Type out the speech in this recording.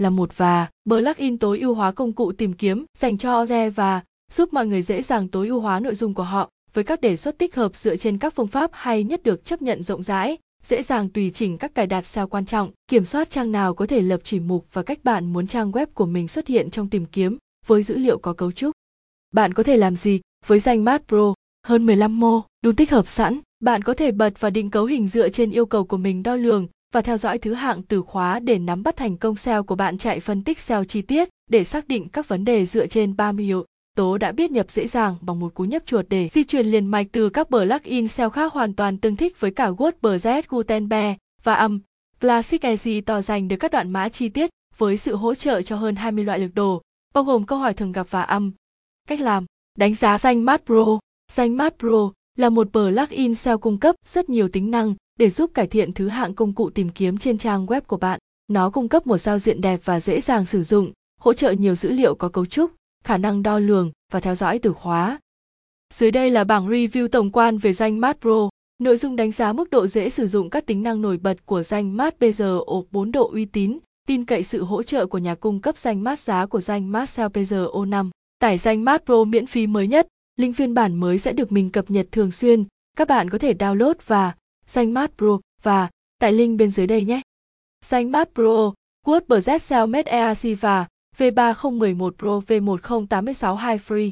là một và. Plugin tối ưu hóa công cụ tìm kiếm dành cho OZE và giúp mọi người dễ dàng tối ưu hóa nội dung của họ. Với các đề xuất tích hợp dựa trên các phương pháp hay nhất được chấp nhận rộng rãi, dễ dàng tùy chỉnh các cài đặt sao quan trọng, kiểm soát trang nào có thể lập chỉ mục và cách bạn muốn trang web của mình xuất hiện trong tìm kiếm với dữ liệu có cấu trúc. Bạn có thể làm gì với danh Mát Pro? Hơn 15 mô, đủ tích hợp sẵn, bạn có thể bật và định cấu hình dựa trên yêu cầu của mình đo lường và theo dõi thứ hạng từ khóa để nắm bắt thành công SEO của bạn chạy phân tích SEO chi tiết để xác định các vấn đề dựa trên 30 yếu tố đã biết nhập dễ dàng bằng một cú nhấp chuột để di chuyển liền mạch từ các plugin SEO khác hoàn toàn tương thích với cả WordPress, Gutenberg và âm. Classic Editor dành được các đoạn mã chi tiết với sự hỗ trợ cho hơn 20 loại lược đồ, bao gồm câu hỏi thường gặp và âm. Cách làm Đánh giá danh Mát Pro Danh Mát Pro là một plugin SEO cung cấp rất nhiều tính năng để giúp cải thiện thứ hạng công cụ tìm kiếm trên trang web của bạn. Nó cung cấp một giao diện đẹp và dễ dàng sử dụng, hỗ trợ nhiều dữ liệu có cấu trúc, khả năng đo lường và theo dõi từ khóa. Dưới đây là bảng review tổng quan về danh Mát Pro. Nội dung đánh giá mức độ dễ sử dụng các tính năng nổi bật của danh Mát PGO 4 độ uy tín, tin cậy sự hỗ trợ của nhà cung cấp danh mát giá của danh mát SEO PGO 5. Tải danh mát Pro miễn phí mới nhất, link phiên bản mới sẽ được mình cập nhật thường xuyên. Các bạn có thể download và danh mát Pro và tại link bên dưới đây nhé. Danh mát Pro, WordPress SEO Med EAC và V3011 Pro V10862 Free.